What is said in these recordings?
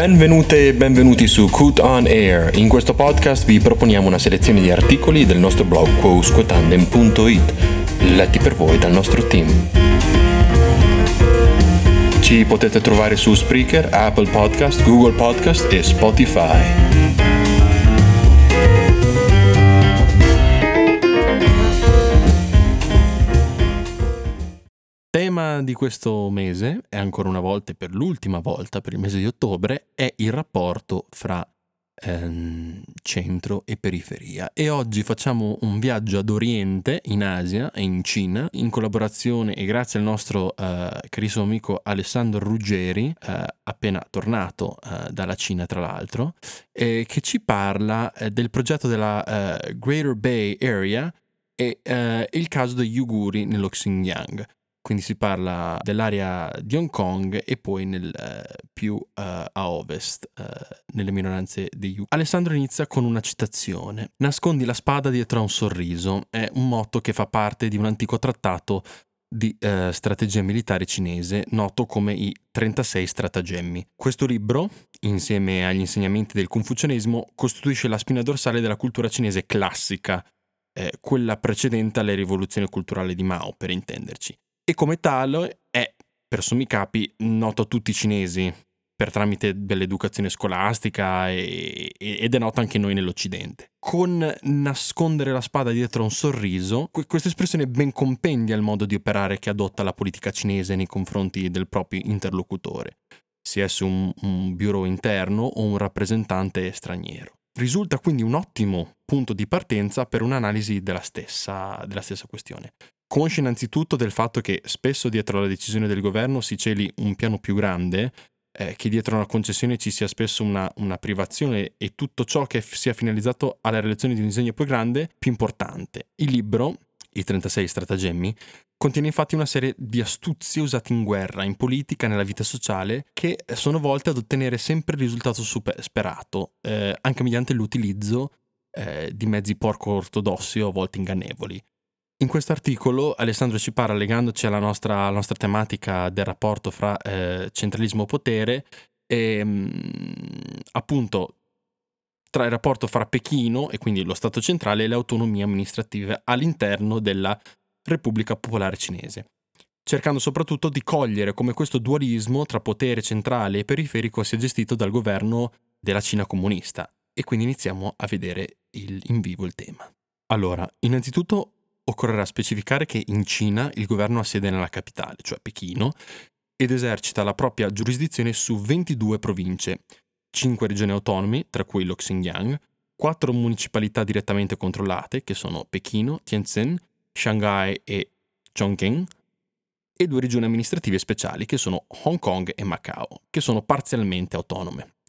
Benvenute e benvenuti su Coot On Air. In questo podcast vi proponiamo una selezione di articoli del nostro blog quousquotandem.it, letti per voi dal nostro team. Ci potete trovare su Spreaker, Apple Podcast, Google Podcast e Spotify. Di questo mese, e ancora una volta, per l'ultima volta, per il mese di ottobre, è il rapporto fra ehm, centro e periferia. E oggi facciamo un viaggio ad Oriente, in Asia e in Cina, in collaborazione e grazie al nostro eh, carissimo amico Alessandro Ruggeri, eh, appena tornato eh, dalla Cina tra l'altro, che ci parla eh, del progetto della eh, Greater Bay Area e eh, il caso degli Uiguri nello Xinjiang quindi si parla dell'area di Hong Kong e poi nel, uh, più uh, a ovest, uh, nelle minoranze degli Yu. Alessandro inizia con una citazione. Nascondi la spada dietro a un sorriso è un motto che fa parte di un antico trattato di strategia militare cinese noto come i 36 stratagemmi. Questo libro, insieme agli insegnamenti del confucianesimo, costituisce la spina dorsale della cultura cinese classica, eh, quella precedente alle rivoluzioni culturali di Mao, per intenderci e come tale è, per sommi capi, noto a tutti i cinesi per tramite dell'educazione scolastica e, ed è noto anche noi nell'Occidente. Con nascondere la spada dietro un sorriso, questa espressione ben compendia il modo di operare che adotta la politica cinese nei confronti del proprio interlocutore, sia esso un, un bureau interno o un rappresentante straniero. Risulta quindi un ottimo punto di partenza per un'analisi della stessa, della stessa questione consci innanzitutto del fatto che spesso dietro la decisione del governo si celi un piano più grande, eh, che dietro una concessione ci sia spesso una, una, privazione e tutto ciò che sia finalizzato alla realizzazione di un disegno più grande, più importante. Il libro, i 36 stratagemmi, contiene infatti una serie di astuzie usate in guerra, in politica, nella vita sociale, che sono volte ad ottenere sempre il risultato super- sperato, eh, anche mediante l'utilizzo eh, di mezzi porco ortodossi o a volte ingannevoli. In questo articolo Alessandro ci parla, legandoci alla nostra, alla nostra tematica del rapporto fra eh, centralismo e potere, e mh, appunto tra il rapporto fra Pechino, e quindi lo Stato centrale, e le autonomie amministrative all'interno della Repubblica Popolare Cinese, cercando soprattutto di cogliere come questo dualismo tra potere centrale e periferico sia gestito dal governo della Cina comunista. E quindi iniziamo a vedere il, in vivo il tema. Allora, innanzitutto occorrerà specificare che in Cina il governo ha sede nella capitale, cioè Pechino, ed esercita la propria giurisdizione su 22 province, 5 regioni autonome, tra cui lo Xinjiang, 4 municipalità direttamente controllate, che sono Pechino, Tianjin, Shanghai e Chongqing, e due regioni amministrative speciali, che sono Hong Kong e Macao, che sono parzialmente autonome.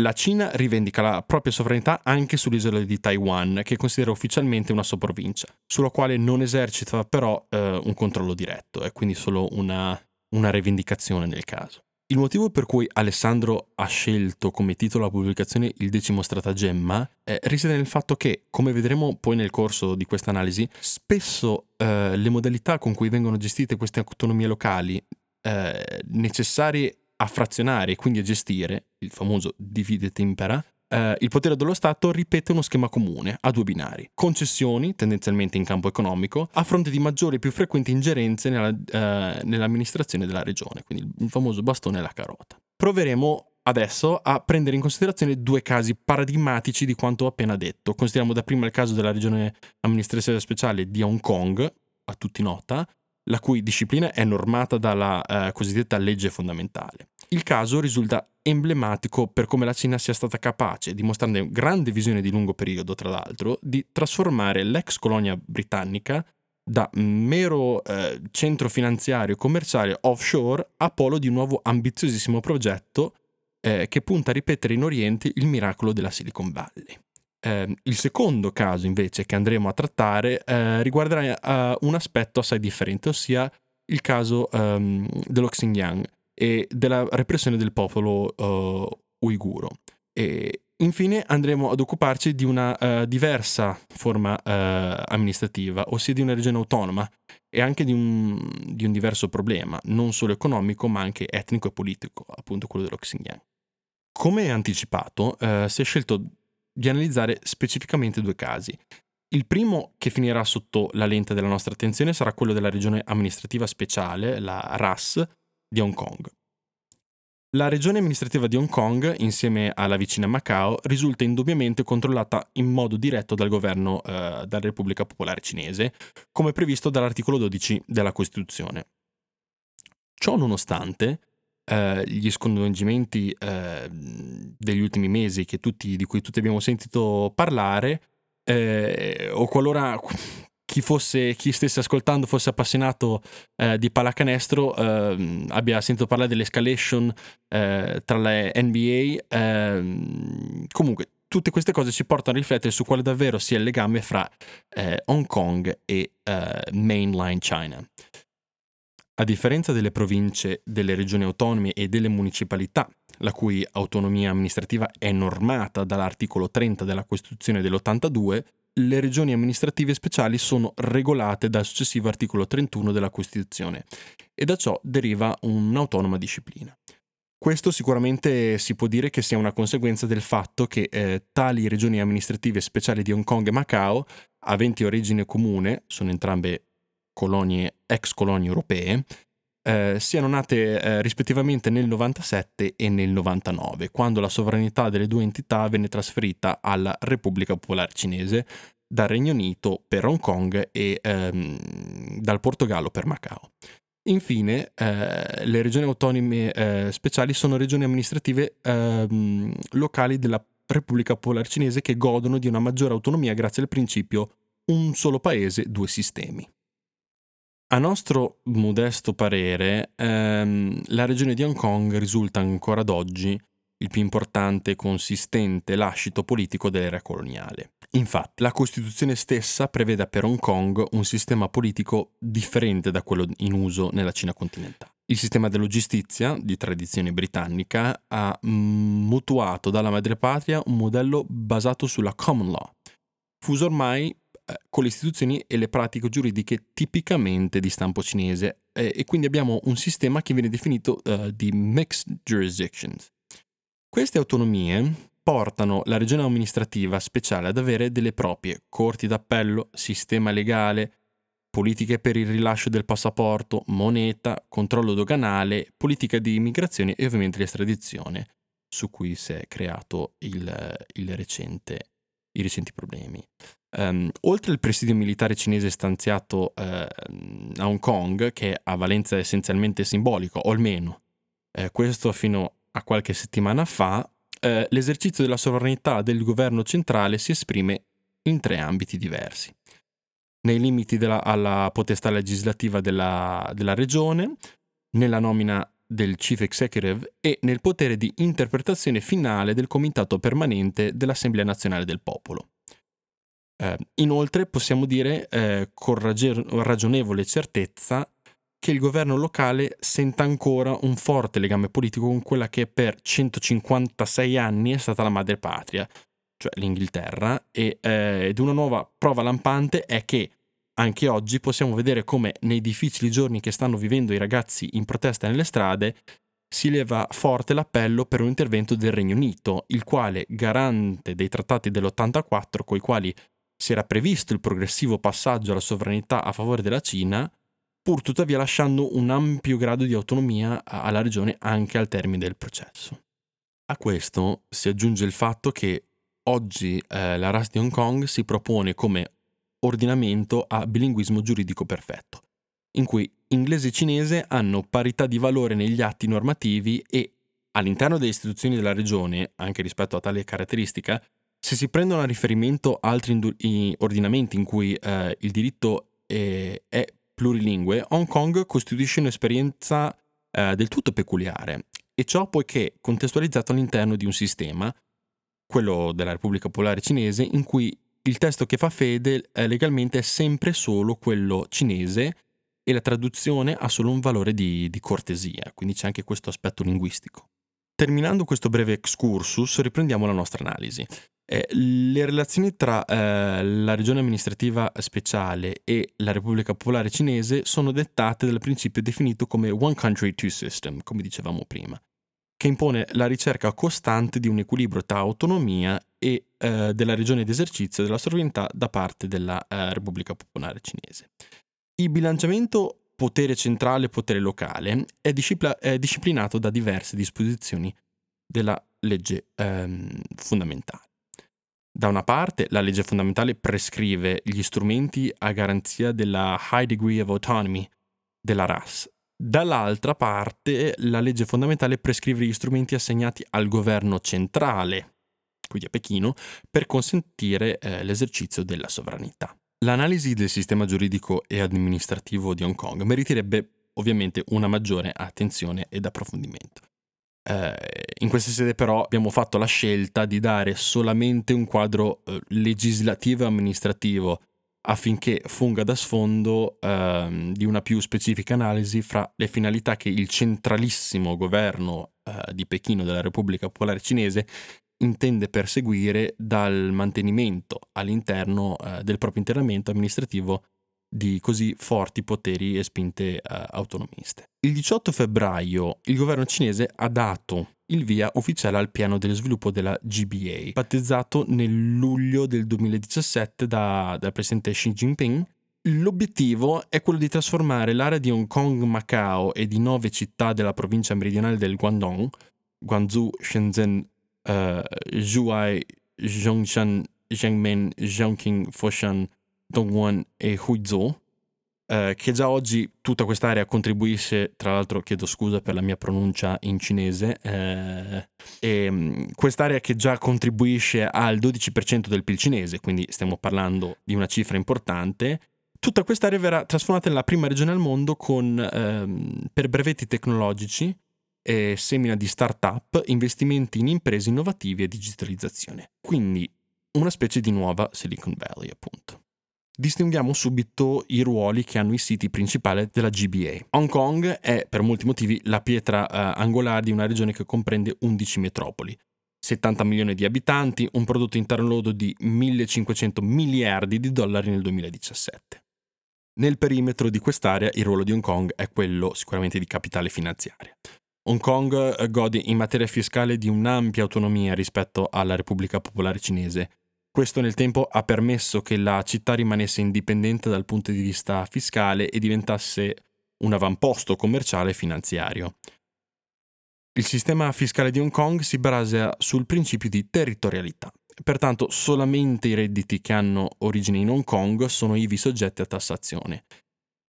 La Cina rivendica la propria sovranità anche sull'isola di Taiwan, che considera ufficialmente una sua provincia, sulla quale non esercita però eh, un controllo diretto, è quindi solo una, una rivendicazione nel caso. Il motivo per cui Alessandro ha scelto come titolo la pubblicazione il decimo stratagemma eh, risiede nel fatto che, come vedremo poi nel corso di questa analisi, spesso eh, le modalità con cui vengono gestite queste autonomie locali eh, necessarie a frazionare e quindi a gestire, il famoso divide et impera, eh, il potere dello Stato ripete uno schema comune a due binari, concessioni, tendenzialmente in campo economico, a fronte di maggiori e più frequenti ingerenze nella, eh, nell'amministrazione della regione, quindi il famoso bastone e la carota. Proveremo adesso a prendere in considerazione due casi paradigmatici di quanto ho appena detto. Consideriamo dapprima il caso della regione amministrativa speciale di Hong Kong, a tutti nota, la cui disciplina è normata dalla eh, cosiddetta legge fondamentale. Il caso risulta emblematico per come la Cina sia stata capace, dimostrando grande visione di lungo periodo, tra l'altro, di trasformare l'ex colonia britannica da mero eh, centro finanziario e commerciale offshore a polo di un nuovo ambiziosissimo progetto eh, che punta a ripetere in Oriente il miracolo della Silicon Valley. Eh, il secondo caso invece che andremo a trattare eh, riguarderà uh, un aspetto assai differente, ossia il caso um, dello Xinjiang e della repressione del popolo uh, uiguro. E infine andremo ad occuparci di una uh, diversa forma amministrativa, ossia di una regione autonoma e anche di un, di un diverso problema, non solo economico ma anche etnico e politico, appunto quello dello Xinjiang. Come anticipato, eh, si è scelto di analizzare specificamente due casi. Il primo che finirà sotto la lente della nostra attenzione sarà quello della regione amministrativa speciale, la RAS, di Hong Kong. La regione amministrativa di Hong Kong, insieme alla vicina Macao, risulta indubbiamente controllata in modo diretto dal governo eh, della Repubblica Popolare Cinese, come previsto dall'articolo 12 della Costituzione. Ciò nonostante, eh, gli sconvolgimenti eh, degli ultimi mesi tutti, di cui tutti abbiamo sentito parlare, eh, o qualora chi, fosse, chi stesse ascoltando fosse appassionato eh, di pallacanestro eh, abbia sentito parlare dell'escalation eh, tra le NBA. Ehm, comunque, tutte queste cose ci portano a riflettere su quale davvero sia il legame fra eh, Hong Kong e eh, mainline China. A differenza delle province, delle regioni autonome e delle municipalità, la cui autonomia amministrativa è normata dall'articolo 30 della Costituzione dell'82, le regioni amministrative speciali sono regolate dal successivo articolo 31 della Costituzione e da ciò deriva un'autonoma disciplina. Questo sicuramente si può dire che sia una conseguenza del fatto che eh, tali regioni amministrative speciali di Hong Kong e Macao, aventi origine comune, sono entrambe colonie, ex colonie europee, eh, siano nate eh, rispettivamente nel 97 e nel 99, quando la sovranità delle due entità venne trasferita alla Repubblica Popolare Cinese dal Regno Unito per Hong Kong e ehm, dal Portogallo per Macao. Infine, eh, le regioni autonome eh, speciali sono regioni amministrative ehm, locali della Repubblica Popolare Cinese che godono di una maggiore autonomia grazie al principio un solo paese, due sistemi. A nostro modesto parere, ehm, la regione di Hong Kong risulta ancora ad oggi il più importante e consistente lascito politico dell'era coloniale. Infatti, la Costituzione stessa prevede per Hong Kong un sistema politico differente da quello in uso nella Cina continentale. Il sistema della giustizia, di tradizione britannica, ha mutuato dalla madrepatria un modello basato sulla common law, fuso ormai con le istituzioni e le pratiche giuridiche tipicamente di stampo cinese eh, e quindi abbiamo un sistema che viene definito uh, di mixed jurisdictions. Queste autonomie portano la regione amministrativa speciale ad avere delle proprie corti d'appello, sistema legale, politiche per il rilascio del passaporto, moneta, controllo doganale, politica di immigrazione e ovviamente l'estradizione, su cui si è creato il, il recente, i recenti problemi. Um, oltre al presidio militare cinese stanziato uh, a Hong Kong, che ha valenza essenzialmente simbolica, o almeno uh, questo fino a qualche settimana fa, uh, l'esercizio della sovranità del governo centrale si esprime in tre ambiti diversi. Nei limiti della, alla potestà legislativa della, della regione, nella nomina del Chief Executive e nel potere di interpretazione finale del Comitato Permanente dell'Assemblea Nazionale del Popolo. Eh, inoltre possiamo dire eh, con ragionevole certezza che il governo locale senta ancora un forte legame politico con quella che per 156 anni è stata la madre patria, cioè l'Inghilterra, e, eh, ed una nuova prova lampante è che anche oggi possiamo vedere come nei difficili giorni che stanno vivendo i ragazzi in protesta nelle strade si leva forte l'appello per un intervento del Regno Unito, il quale, garante dei trattati dell'84 coi quali si era previsto il progressivo passaggio alla sovranità a favore della Cina, pur tuttavia lasciando un ampio grado di autonomia alla regione anche al termine del processo. A questo si aggiunge il fatto che oggi eh, la RAS di Hong Kong si propone come ordinamento a bilinguismo giuridico perfetto, in cui inglese e cinese hanno parità di valore negli atti normativi e all'interno delle istituzioni della regione, anche rispetto a tale caratteristica, se si prendono a riferimento altri indu- ordinamenti in cui eh, il diritto è, è, plurilingue, Hong Kong costituisce un'esperienza eh, del tutto peculiare, e ciò poiché contestualizzato all'interno di un sistema, quello della Repubblica Popolare Cinese, in cui il testo che fa fede eh, legalmente è sempre solo quello cinese e la traduzione ha solo un valore di, di cortesia, quindi c'è anche questo aspetto linguistico. Terminando questo breve excursus, riprendiamo la nostra analisi. Eh, le relazioni tra eh, la regione amministrativa speciale e la Repubblica Popolare Cinese sono dettate dal principio definito come One Country, Two System, come dicevamo prima. Che impone la ricerca costante di un equilibrio tra autonomia e eh, della regione d'esercizio della sovranità da parte della eh, Repubblica Popolare Cinese. Il bilanciamento potere centrale e potere locale è, discipl- è, disciplinato da diverse disposizioni della legge ehm, fondamentale. Da una parte, la legge fondamentale prescrive gli strumenti a garanzia della High Degree of Autonomy della RAS Dall'altra parte, la legge fondamentale prescrive gli strumenti assegnati al governo centrale, quindi a Pechino, per consentire eh, l'esercizio della sovranità. L'analisi del sistema giuridico e amministrativo di Hong Kong meriterebbe ovviamente una maggiore attenzione ed approfondimento. Eh, in questa sede però abbiamo fatto la scelta di dare solamente un quadro eh, legislativo e amministrativo affinché funga da sfondo ehm, di una più specifica analisi fra le finalità che il centralissimo governo eh, di Pechino della Repubblica Popolare Cinese intende perseguire dal mantenimento all'interno eh, del proprio internamento amministrativo di così forti poteri e spinte eh, autonomiste. Il 18 febbraio il governo cinese ha dato il via ufficiale al piano dello sviluppo della GBA, battezzato nel luglio del 2017 da, dal presidente Xi Jinping. L'obiettivo è quello di trasformare l'area di Hong Kong, Macao e di nove città della provincia meridionale del Guangdong, Guangzhou, Shenzhen, uh, Zhuhai, Zhongshan, Zhengmen, Zhongqing, Foshan, Dongguan e Huizhou, eh, che già oggi tutta quest'area contribuisce, tra l'altro chiedo scusa per la mia pronuncia in cinese, eh, e, mm, quest'area che già contribuisce al 12% del PIL cinese, quindi stiamo parlando di una cifra importante, tutta quest'area verrà trasformata nella prima regione al mondo con, ehm, per brevetti tecnologici, e semina di start-up, investimenti in imprese innovative e digitalizzazione. Quindi una specie di nuova Silicon Valley, appunto distinguiamo subito i ruoli che hanno i siti principali della GBA. Hong Kong è per molti motivi la pietra eh, angolare di una regione che comprende 11 metropoli. 70 milioni di abitanti, un prodotto interno lordo di 1500 miliardi di dollari nel 2017. Nel perimetro di quest'area il ruolo di Hong Kong è quello sicuramente di capitale finanziaria. Hong Kong eh, gode in materia fiscale di un'ampia autonomia rispetto alla Repubblica Popolare Cinese questo nel tempo ha permesso che la città rimanesse indipendente dal punto di vista fiscale e diventasse un avamposto commerciale e finanziario. Il sistema fiscale di Hong Kong si basa sul principio di territorialità. Pertanto solamente i redditi che hanno origine in Hong Kong sono ivi soggetti a tassazione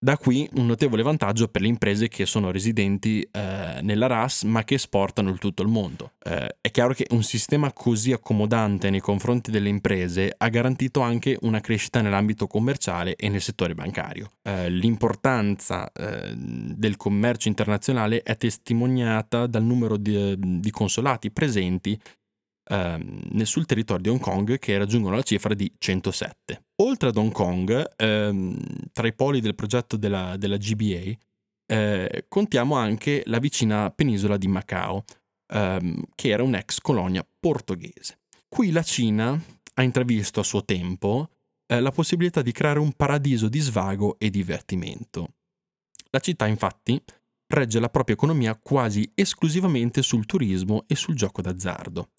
da qui un notevole vantaggio per le imprese che sono residenti eh, nella RAS ma che esportano in tutto il mondo. Eh, è chiaro che un sistema così accomodante nei confronti delle imprese ha garantito anche una crescita nell'ambito commerciale e nel settore bancario. Eh, l'importanza eh, del commercio internazionale è testimoniata dal numero di, di consolati presenti ehm, sul territorio di Hong Kong che raggiungono la cifra di 107. Oltre ad Hong Kong, ehm, tra i poli del progetto della, della GBA, eh, contiamo anche la vicina penisola di Macao, ehm, che era un'ex colonia portoghese. Qui la Cina ha intravisto a suo tempo eh, la possibilità di creare un paradiso di svago e divertimento. La città infatti regge la propria economia quasi esclusivamente sul turismo e sul gioco d'azzardo.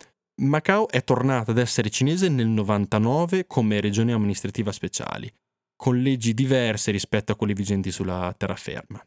Macao è tornata ad essere cinese nel 99 come regione amministrativa speciale, con leggi diverse rispetto a quelle vigenti sulla terraferma.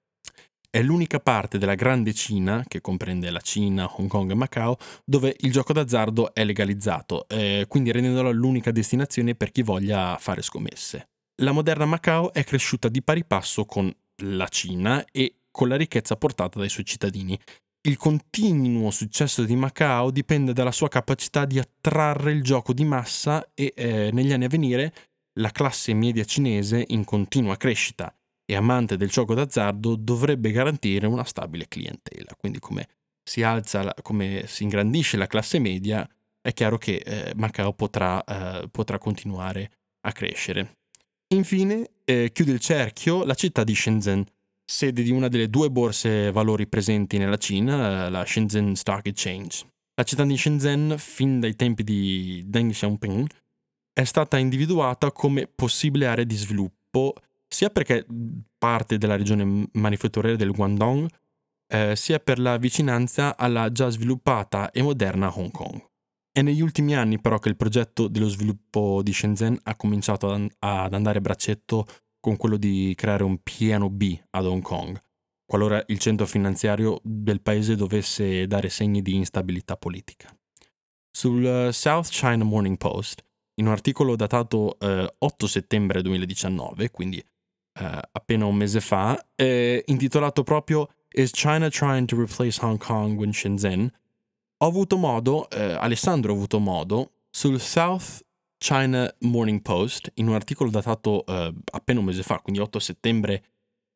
È l'unica parte della Grande Cina, che comprende la Cina, Hong Kong e Macao, dove il gioco d'azzardo è legalizzato, eh, quindi rendendola l'unica destinazione per chi voglia fare scommesse. La moderna Macao è cresciuta di pari passo con la Cina e con la ricchezza portata dai suoi cittadini, il continuo successo di Macao dipende dalla sua capacità di attrarre il gioco di massa e eh, negli anni a venire la classe media cinese in continua crescita e amante del gioco d'azzardo dovrebbe garantire una stabile clientela. Quindi come si alza, come si ingrandisce la classe media, è chiaro che eh, Macao potrà, eh, potrà, continuare a crescere. Infine, eh, chiude il cerchio la città di Shenzhen, sede di una delle due borse valori presenti nella Cina, la Shenzhen Stock Exchange. La città di Shenzhen, fin dai tempi di Deng Xiaoping, è stata individuata come possibile area di sviluppo sia perché parte della regione manifatturiera del Guangdong eh, sia per la vicinanza alla già sviluppata e moderna Hong Kong. È negli ultimi anni però che il progetto dello sviluppo di Shenzhen ha cominciato ad andare a braccetto con quello di creare un piano B ad Hong Kong, qualora il centro finanziario del paese dovesse dare segni di instabilità politica. Sul South China Morning Post, in un articolo datato eh, 8 settembre 2019, quindi eh, appena un mese fa, eh, intitolato proprio Is China trying to replace Hong Kong with Shenzhen? Ho avuto modo, eh, Alessandro ha avuto modo, sul South China Morning Post, in un articolo datato eh, appena un mese fa, quindi 8 settembre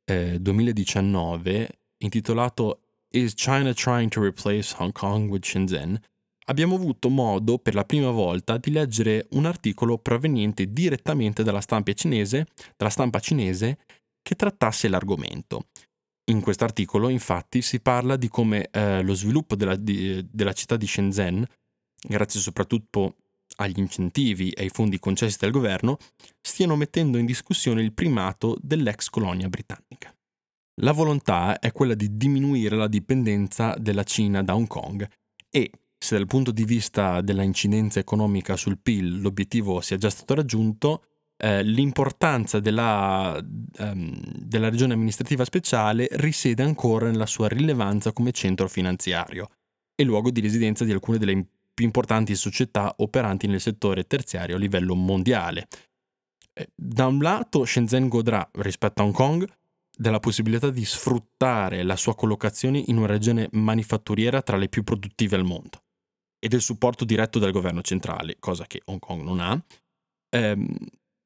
2019, eh, intitolato Is China trying to replace Hong Kong with Shenzhen? abbiamo avuto modo per la prima volta di leggere un articolo proveniente direttamente dalla stampa cinese, dalla stampa cinese che trattasse l'argomento. In questo articolo, infatti, si parla di come eh, lo sviluppo della, di, della città di Shenzhen, grazie soprattutto agli incentivi e ai fondi concessi dal governo, stiano mettendo in discussione il primato dell'ex colonia britannica. La volontà è quella di diminuire la dipendenza della Cina da Hong Kong e, se dal punto di vista della incidenza economica sul PIL l'obiettivo sia già stato raggiunto, eh, l'importanza della, um, della regione amministrativa speciale risiede ancora nella sua rilevanza come centro finanziario e luogo di residenza di alcune delle più importanti società operanti nel settore terziario a livello mondiale. Eh, da un lato Shenzhen godrà, rispetto a Hong Kong, della possibilità di sfruttare la sua collocazione in una regione manifatturiera tra le più produttive al mondo e del supporto diretto dal governo centrale, cosa che Hong Kong non ha. Ehm,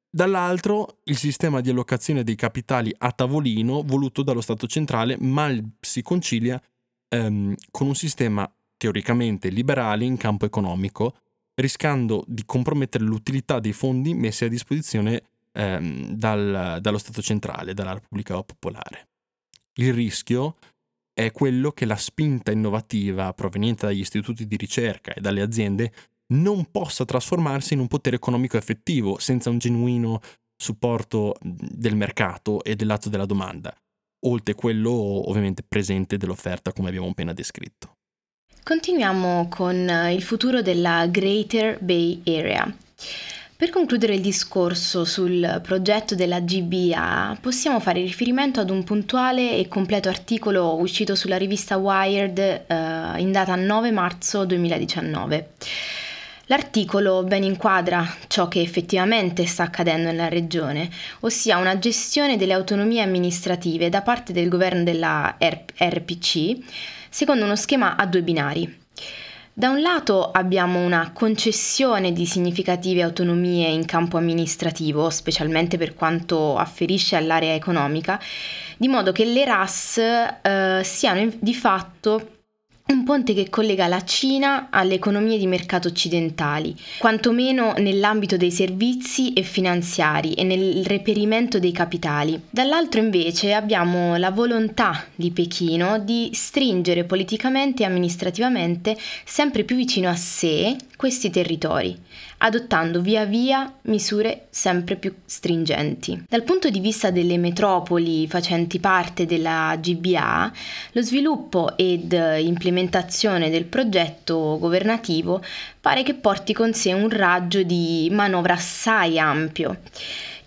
dall'altro il sistema di allocazione dei capitali a tavolino voluto dallo Stato centrale mal si concilia ehm, con un sistema teoricamente liberale in campo economico, rischiando di compromettere l'utilità dei fondi messi a disposizione ehm, dal, dallo Stato centrale, dalla Repubblica Popolare. Il rischio è quello che la spinta innovativa proveniente dagli istituti di ricerca e dalle aziende non possa trasformarsi in un potere economico effettivo senza un genuino supporto del mercato e del lato della domanda, oltre quello ovviamente presente dell'offerta come abbiamo appena descritto. Continuiamo con il futuro della Greater Bay Area. Per concludere il discorso sul progetto della GBA, possiamo fare riferimento ad un puntuale e completo articolo uscito sulla rivista Wired eh, in data 9 marzo 2019. L'articolo ben inquadra ciò che effettivamente sta accadendo nella regione, ossia una gestione delle autonomie amministrative da parte del governo della RPC secondo uno schema a due binari. Da un lato abbiamo una concessione di significative autonomie in campo amministrativo, specialmente per quanto afferisce all'area economica, di modo che le RAS eh, siano di fatto un ponte che collega la Cina alle economie di mercato occidentali, quantomeno nell'ambito dei servizi e finanziari e nel reperimento dei capitali. Dall'altro invece abbiamo la volontà di Pechino di stringere politicamente e amministrativamente sempre più vicino a sé questi territori, adottando via via misure sempre più stringenti. Dal punto di vista delle metropoli facenti parte della GBA, lo sviluppo ed implementazione del progetto governativo pare che porti con sé un raggio di manovra assai ampio.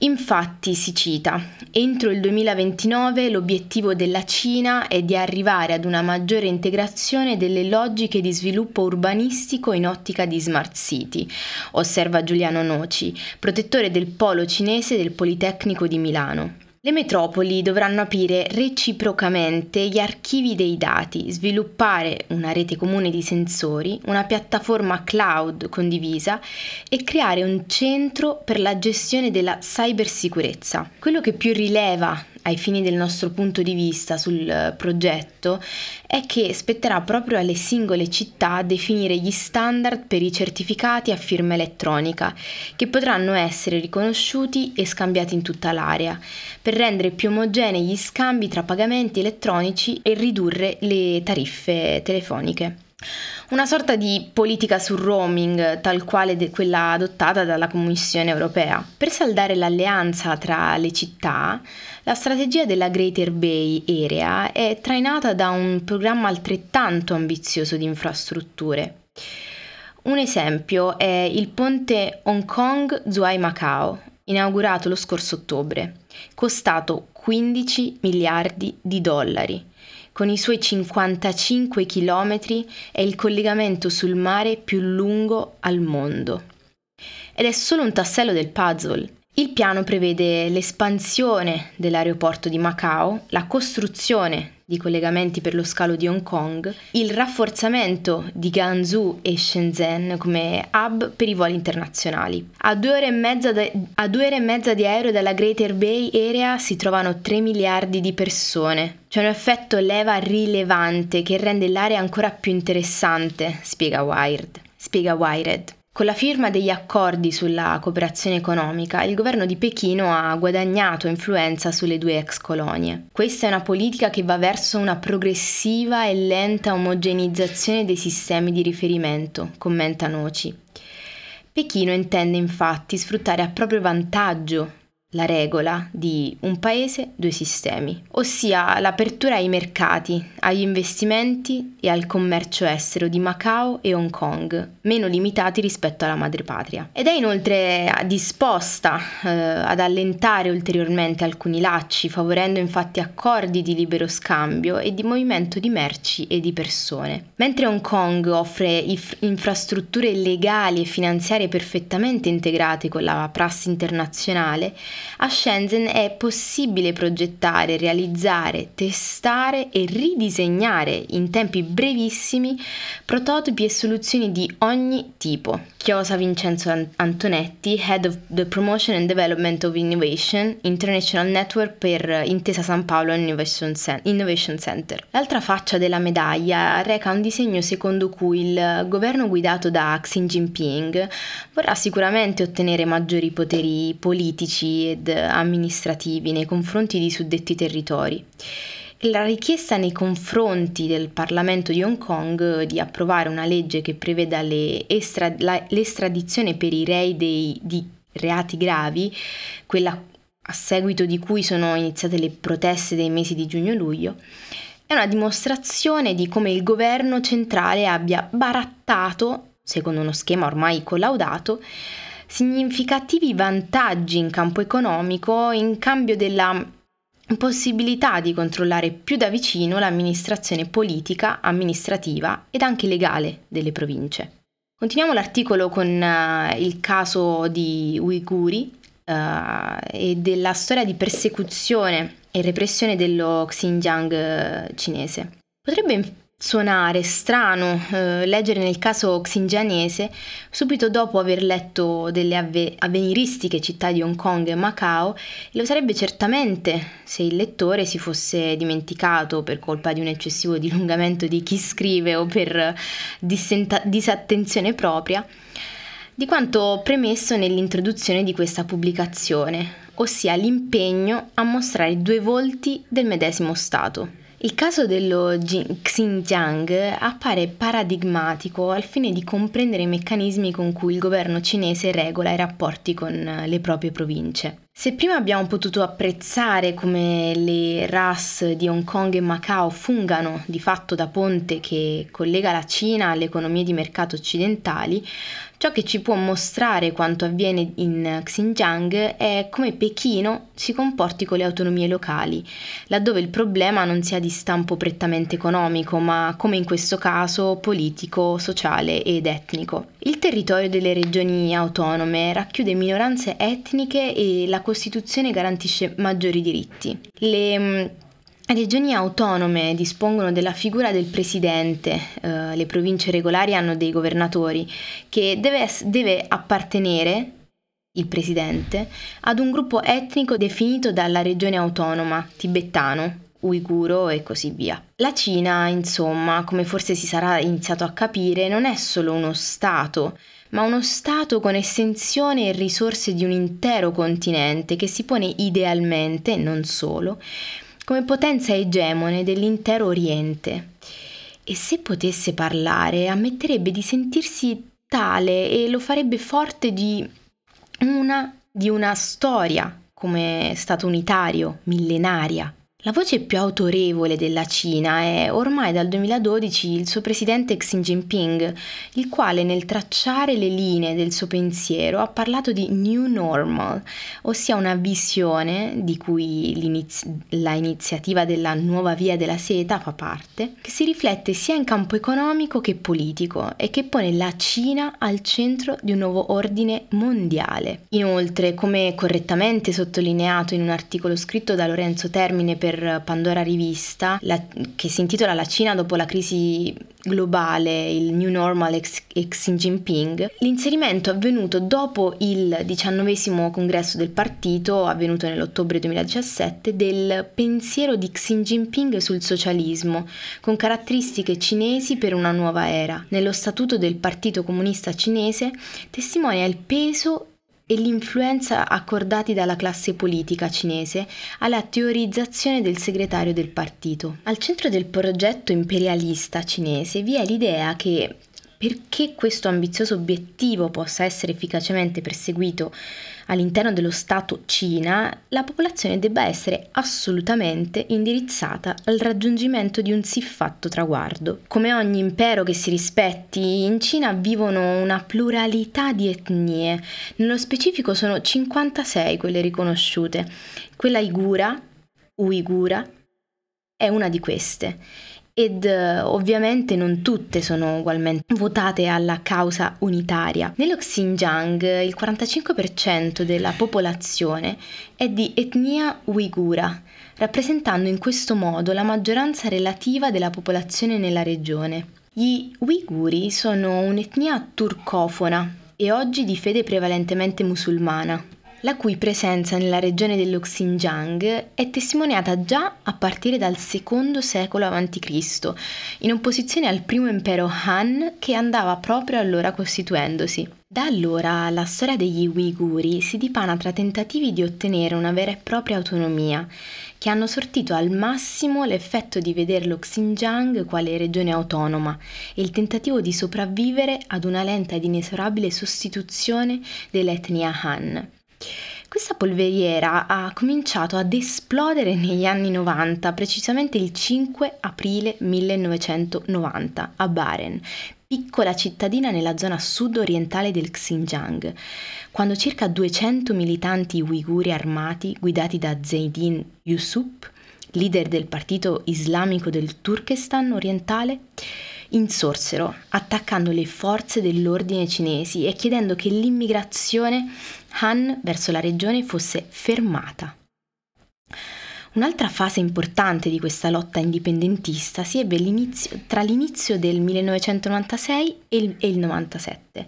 Infatti si cita, entro il 2029 l'obiettivo della Cina è di arrivare ad una maggiore integrazione delle logiche di sviluppo urbanistico in ottica di smart city, osserva Giuliano Noci, protettore del polo cinese del Politecnico di Milano. Le metropoli dovranno aprire reciprocamente gli archivi dei dati, sviluppare una rete comune di sensori, una piattaforma cloud condivisa e creare un centro per la gestione della cybersicurezza. Quello che più rileva ai fini del nostro punto di vista sul eh, progetto è che spetterà proprio alle singole città definire gli standard per i certificati a firma elettronica, che potranno essere riconosciuti e scambiati in tutta l'area, per rendere più omogenei gli scambi tra pagamenti elettronici e ridurre le tariffe telefoniche. Una sorta di politica sul roaming, tal quale de- quella adottata dalla Commissione europea. Per saldare l'alleanza tra le città, la strategia della Greater Bay Area è trainata da un programma altrettanto ambizioso di infrastrutture. Un esempio è il ponte Hong Kong-Zhuai-Macao, inaugurato lo scorso ottobre, costato 15 miliardi di dollari con i suoi 55 km è il collegamento sul mare più lungo al mondo. Ed è solo un tassello del puzzle. Il piano prevede l'espansione dell'aeroporto di Macao, la costruzione di collegamenti per lo scalo di Hong Kong, il rafforzamento di Guangzhou e Shenzhen come hub per i voli internazionali. A due ore e mezza, de- ore e mezza di aereo dalla Greater Bay Area si trovano 3 miliardi di persone. C'è un effetto leva rilevante che rende l'area ancora più interessante, spiega Wired. Spiega Wired. Con la firma degli accordi sulla cooperazione economica, il governo di Pechino ha guadagnato influenza sulle due ex colonie. Questa è una politica che va verso una progressiva e lenta omogenizzazione dei sistemi di riferimento, commenta Noci. Pechino intende infatti sfruttare a proprio vantaggio la regola di un paese, due sistemi, ossia l'apertura ai mercati, agli investimenti e al commercio estero di Macao e Hong Kong, meno limitati rispetto alla madrepatria. Ed è inoltre disposta eh, ad allentare ulteriormente alcuni lacci, favorendo infatti accordi di libero scambio e di movimento di merci e di persone. Mentre Hong Kong offre if- infrastrutture legali e finanziarie perfettamente integrate con la prassi internazionale, a Shenzhen è possibile progettare, realizzare, testare e ridisegnare in tempi brevissimi prototipi e soluzioni di ogni tipo. Chiosa Vincenzo Antonetti, Head of the Promotion and Development of Innovation, International Network per Intesa San Paolo Innovation Center. L'altra faccia della medaglia reca un disegno secondo cui il governo guidato da Xi Jinping vorrà sicuramente ottenere maggiori poteri politici ed amministrativi nei confronti di suddetti territori. La richiesta nei confronti del Parlamento di Hong Kong di approvare una legge che preveda estra- la, l'estradizione per i rei dei, di reati gravi, quella a seguito di cui sono iniziate le proteste dei mesi di giugno-luglio, è una dimostrazione di come il governo centrale abbia barattato, secondo uno schema ormai collaudato, significativi vantaggi in campo economico in cambio della possibilità di controllare più da vicino l'amministrazione politica, amministrativa ed anche legale delle province. Continuiamo l'articolo con uh, il caso di Uiguri uh, e della storia di persecuzione e repressione dello Xinjiang eh, cinese. Potrebbe suonare strano eh, leggere nel caso xinjianese, subito dopo aver letto delle avve- avveniristiche città di Hong Kong e Macao, lo sarebbe certamente se il lettore si fosse dimenticato per colpa di un eccessivo dilungamento di chi scrive o per dissenta- disattenzione propria, di quanto premesso nell'introduzione di questa pubblicazione, ossia l'impegno a mostrare due volti del medesimo Stato. Il caso dello Xinjiang appare paradigmatico al fine di comprendere i meccanismi con cui il governo cinese regola i rapporti con le proprie province. Se prima abbiamo potuto apprezzare come le RAS di Hong Kong e Macao fungano di fatto da ponte che collega la Cina alle economie di mercato occidentali, ciò che ci può mostrare quanto avviene in Xinjiang è come Pechino si comporti con le autonomie locali, laddove il problema non sia di stampo prettamente economico, ma come in questo caso politico, sociale ed etnico. Il territorio delle regioni autonome racchiude minoranze etniche e la Costituzione garantisce maggiori diritti. Le regioni autonome dispongono della figura del presidente, eh, le province regolari hanno dei governatori, che deve, deve appartenere il presidente, ad un gruppo etnico definito dalla regione autonoma, tibetano, uiguro e così via. La Cina, insomma, come forse si sarà iniziato a capire, non è solo uno Stato, ma uno Stato con estensione e risorse di un intero continente che si pone idealmente, non solo, come potenza egemone dell'intero Oriente. e se potesse parlare ammetterebbe di sentirsi tale e lo farebbe forte di una, di una storia come Stato unitario, millenaria. La voce più autorevole della Cina è ormai dal 2012 il suo presidente Xi Jinping, il quale nel tracciare le linee del suo pensiero ha parlato di New Normal, ossia una visione di cui la iniziativa della nuova via della seta fa parte, che si riflette sia in campo economico che politico e che pone la Cina al centro di un nuovo ordine mondiale. Inoltre, come correttamente sottolineato in un articolo scritto da Lorenzo Termine per per Pandora Rivista, la, che si intitola La Cina dopo la crisi globale, il New Normal ex, ex Xi Jinping, l'inserimento è avvenuto dopo il diciannovesimo congresso del partito, avvenuto nell'ottobre 2017, del pensiero di Xi Jinping sul socialismo, con caratteristiche cinesi per una nuova era. Nello statuto del Partito Comunista Cinese testimonia il peso e l'influenza accordati dalla classe politica cinese alla teorizzazione del segretario del partito. Al centro del progetto imperialista cinese vi è l'idea che perché questo ambizioso obiettivo possa essere efficacemente perseguito all'interno dello Stato Cina, la popolazione debba essere assolutamente indirizzata al raggiungimento di un siffatto traguardo. Come ogni impero che si rispetti, in Cina vivono una pluralità di etnie, nello specifico sono 56 quelle riconosciute. Quella Igura, Uigura, è una di queste ed uh, ovviamente non tutte sono ugualmente votate alla causa unitaria. Nello Xinjiang il 45% della popolazione è di etnia uigura, rappresentando in questo modo la maggioranza relativa della popolazione nella regione. Gli uiguri sono un'etnia turcofona e oggi di fede prevalentemente musulmana la cui presenza nella regione dello Xinjiang è testimoniata già a partire dal secondo secolo a.C., in opposizione al primo impero Han che andava proprio allora costituendosi. Da allora la storia degli Uiguri si dipana tra tentativi di ottenere una vera e propria autonomia, che hanno sortito al massimo l'effetto di vedere lo Xinjiang quale regione autonoma e il tentativo di sopravvivere ad una lenta ed inesorabile sostituzione dell'etnia Han. Questa polveriera ha cominciato ad esplodere negli anni 90, precisamente il 5 aprile 1990 a Baren, piccola cittadina nella zona sud-orientale del Xinjiang, quando circa 200 militanti uiguri armati guidati da Zaidin Yusup, leader del partito islamico del Turkestan orientale, insorsero attaccando le forze dell'ordine cinesi e chiedendo che l'immigrazione Han verso la regione fosse fermata. Un'altra fase importante di questa lotta indipendentista si ebbe tra l'inizio del 1996 e il, e il 97.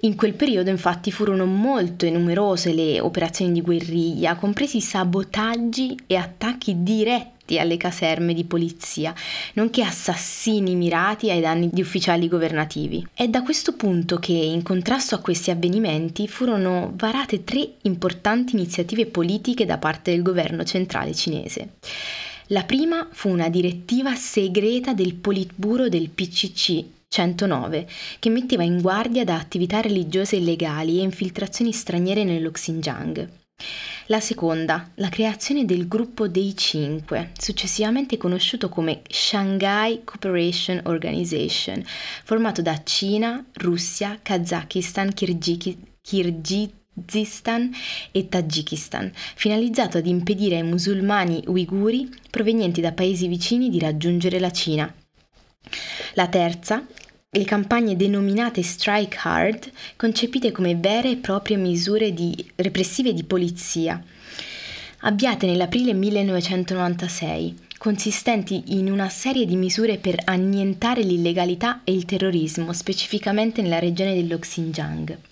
In quel periodo infatti furono molto numerose le operazioni di guerriglia, compresi sabotaggi e attacchi diretti alle caserme di polizia, nonché assassini mirati ai danni di ufficiali governativi. È da questo punto che, in contrasto a questi avvenimenti, furono varate tre importanti iniziative politiche da parte del governo centrale cinese. La prima fu una direttiva segreta del Politburo del PCC 109, che metteva in guardia da attività religiose illegali e infiltrazioni straniere nello Xinjiang. La seconda, la creazione del gruppo dei cinque, successivamente conosciuto come Shanghai Cooperation Organization, formato da Cina, Russia, Kazakistan, Kirghizistan e Tagikistan, finalizzato ad impedire ai musulmani uiguri provenienti da paesi vicini di raggiungere la Cina. La terza, le campagne denominate Strike Hard, concepite come vere e proprie misure di, repressive di polizia, avviate nell'aprile 1996, consistenti in una serie di misure per annientare l'illegalità e il terrorismo, specificamente nella regione dello Xinjiang.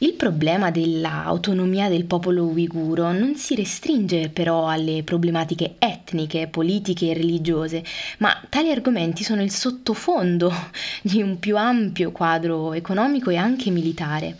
Il problema dell'autonomia del popolo uiguro non si restringe però alle problematiche etniche, politiche e religiose, ma tali argomenti sono il sottofondo di un più ampio quadro economico e anche militare.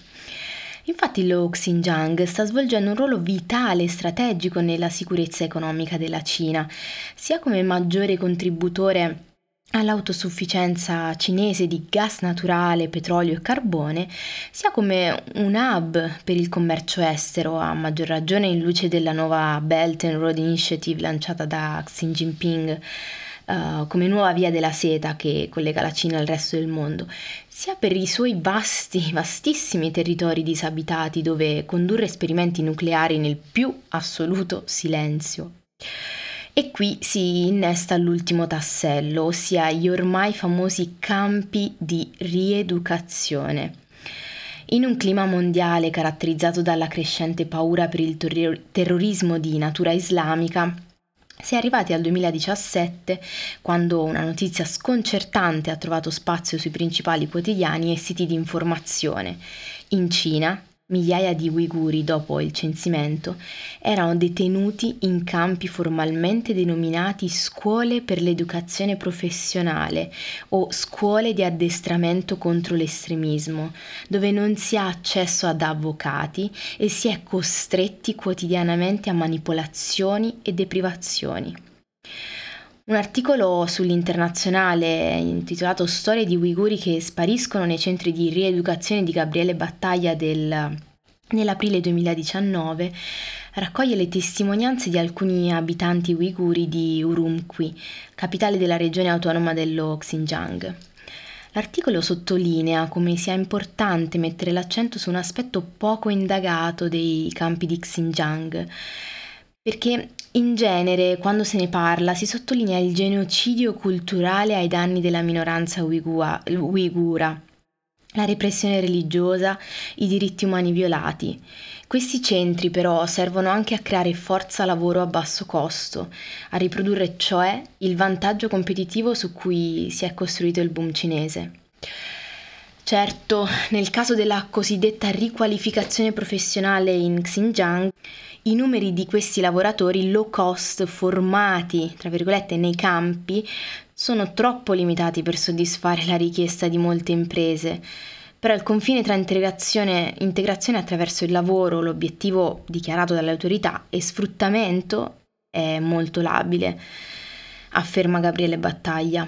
Infatti lo Xinjiang sta svolgendo un ruolo vitale e strategico nella sicurezza economica della Cina, sia come maggiore contributore all'autosufficienza cinese di gas naturale, petrolio e carbone, sia come un hub per il commercio estero, a maggior ragione in luce della nuova Belt and Road Initiative lanciata da Xi Jinping uh, come nuova via della seta che collega la Cina al resto del mondo, sia per i suoi vasti, vastissimi territori disabitati dove condurre esperimenti nucleari nel più assoluto silenzio. E qui si innesta l'ultimo tassello, ossia gli ormai famosi campi di rieducazione. In un clima mondiale caratterizzato dalla crescente paura per il ter- terrorismo di natura islamica, si è arrivati al 2017, quando una notizia sconcertante ha trovato spazio sui principali quotidiani e siti di informazione. In Cina, Migliaia di uiguri, dopo il censimento, erano detenuti in campi formalmente denominati scuole per l'educazione professionale o scuole di addestramento contro l'estremismo, dove non si ha accesso ad avvocati e si è costretti quotidianamente a manipolazioni e deprivazioni. Un articolo sull'internazionale intitolato Storie di uiguri che spariscono nei centri di rieducazione di Gabriele Battaglia del, nell'aprile 2019 raccoglie le testimonianze di alcuni abitanti uiguri di Urumqi, capitale della regione autonoma dello Xinjiang. L'articolo sottolinea come sia importante mettere l'accento su un aspetto poco indagato dei campi di Xinjiang, perché in genere, quando se ne parla, si sottolinea il genocidio culturale ai danni della minoranza uigura, la repressione religiosa, i diritti umani violati. Questi centri però servono anche a creare forza lavoro a basso costo, a riprodurre cioè il vantaggio competitivo su cui si è costruito il boom cinese. Certo, nel caso della cosiddetta riqualificazione professionale in Xinjiang, i numeri di questi lavoratori low cost formati, tra virgolette, nei campi sono troppo limitati per soddisfare la richiesta di molte imprese. Però il confine tra integrazione, integrazione attraverso il lavoro, l'obiettivo dichiarato dalle autorità, e sfruttamento è molto labile, afferma Gabriele Battaglia.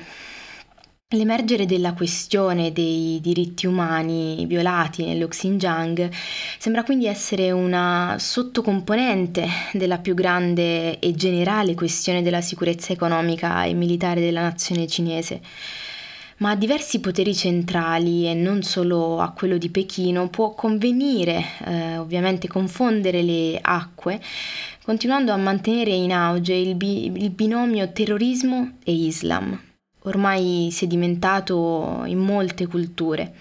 L'emergere della questione dei diritti umani violati nello Xinjiang sembra quindi essere una sottocomponente della più grande e generale questione della sicurezza economica e militare della nazione cinese. Ma a diversi poteri centrali e non solo a quello di Pechino può convenire, eh, ovviamente confondere le acque, continuando a mantenere in auge il, bi- il binomio terrorismo e Islam ormai sedimentato in molte culture,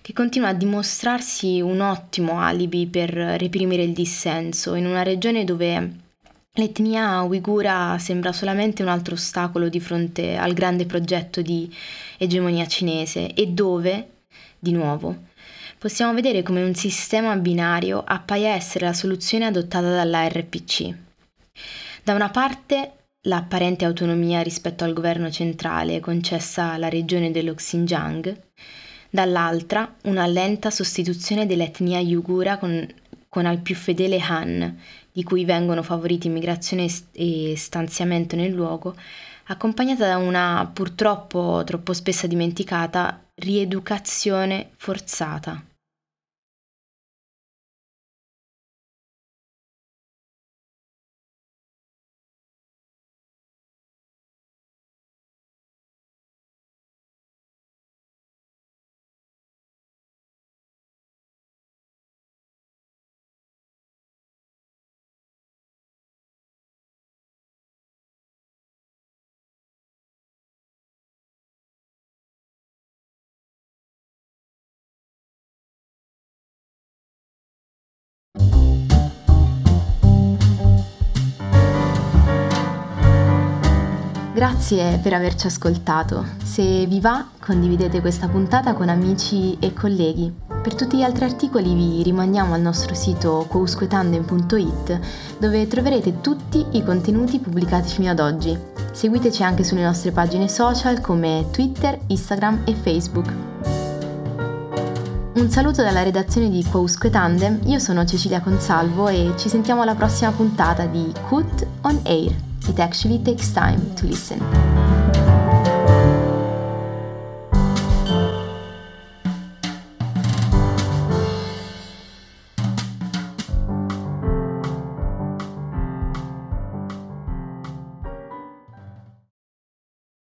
che continua a dimostrarsi un ottimo alibi per reprimere il dissenso in una regione dove l'etnia uigura sembra solamente un altro ostacolo di fronte al grande progetto di egemonia cinese e dove, di nuovo, possiamo vedere come un sistema binario appaia essere la soluzione adottata dalla RPC. Da una parte l'apparente autonomia rispetto al governo centrale concessa alla regione dello Xinjiang, dall'altra una lenta sostituzione dell'etnia uigura con, con al più fedele Han, di cui vengono favoriti immigrazione e stanziamento nel luogo, accompagnata da una purtroppo troppo spesso dimenticata rieducazione forzata. Grazie per averci ascoltato. Se vi va, condividete questa puntata con amici e colleghi. Per tutti gli altri articoli vi rimandiamo al nostro sito quousquetandem.it dove troverete tutti i contenuti pubblicati fino ad oggi. Seguiteci anche sulle nostre pagine social come Twitter, Instagram e Facebook. Un saluto dalla redazione di Quousque Tandem, io sono Cecilia Consalvo e ci sentiamo alla prossima puntata di Cut on Air. It actually takes time to listen.